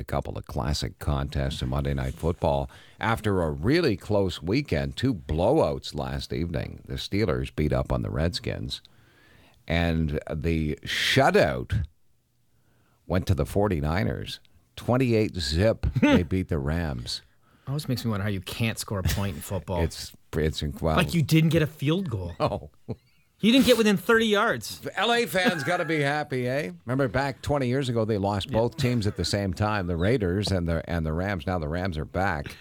a couple of classic contests in Monday Night Football after a really close weekend, two blowouts last evening. The Steelers beat up on the Redskins, and the shutout went to the 49ers. 28 zip, they beat the Rams. Always makes me wonder how you can't score a point in football. It's it's incredible. like you didn't get a field goal. Oh, You didn't get within 30 yards. LA fans got to be happy, eh? Remember back 20 years ago, they lost both teams at the same time, the Raiders and the and the Rams. Now the Rams are back.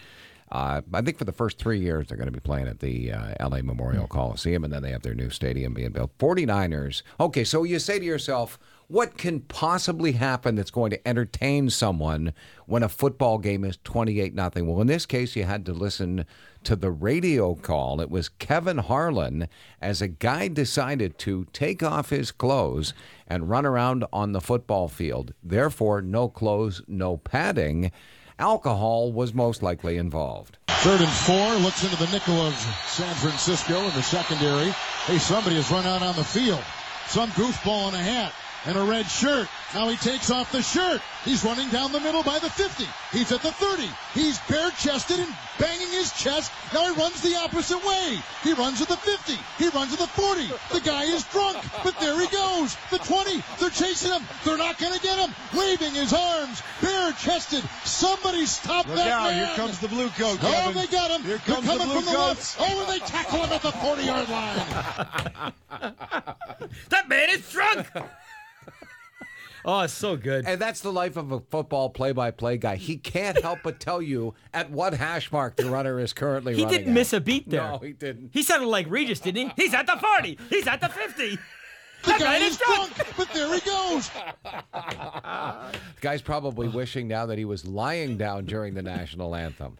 Uh, I think for the first three years, they're going to be playing at the uh, LA Memorial Coliseum, and then they have their new stadium being built. 49ers. Okay, so you say to yourself, what can possibly happen that's going to entertain someone when a football game is 28 nothing? Well, in this case, you had to listen to the radio call. It was Kevin Harlan as a guy decided to take off his clothes and run around on the football field. Therefore, no clothes, no padding. Alcohol was most likely involved. Third and four, looks into the nickel of San Francisco in the secondary. Hey, somebody has run out on the field. Some goofball in a hat and a red shirt. Now he takes off the shirt. He's running down the middle by the 50. He's at the 30. He's bare chested and banging his chest. Now he runs the opposite way. He runs at the 50. He runs at the 40. The guy is drunk, but there he goes. The 20. They're chasing him. They're not going to get him. Waving his arms, bare chested. Somebody stop Look that out, man. here comes the blue coat, Oh, Kevin. they got him. Here They're comes the coming blue from the left. Oh, and they tackle him at the 40 yard line. That man is drunk. oh, it's so good. And that's the life of a football play-by-play guy. He can't help but tell you at what hash mark the runner is currently running. He didn't at. miss a beat there. No, he didn't. He sounded like Regis, didn't he? He's at the 40. He's at the 50. The guy is is drunk. drunk, but there he goes. The guy's probably wishing now that he was lying down during the national anthem.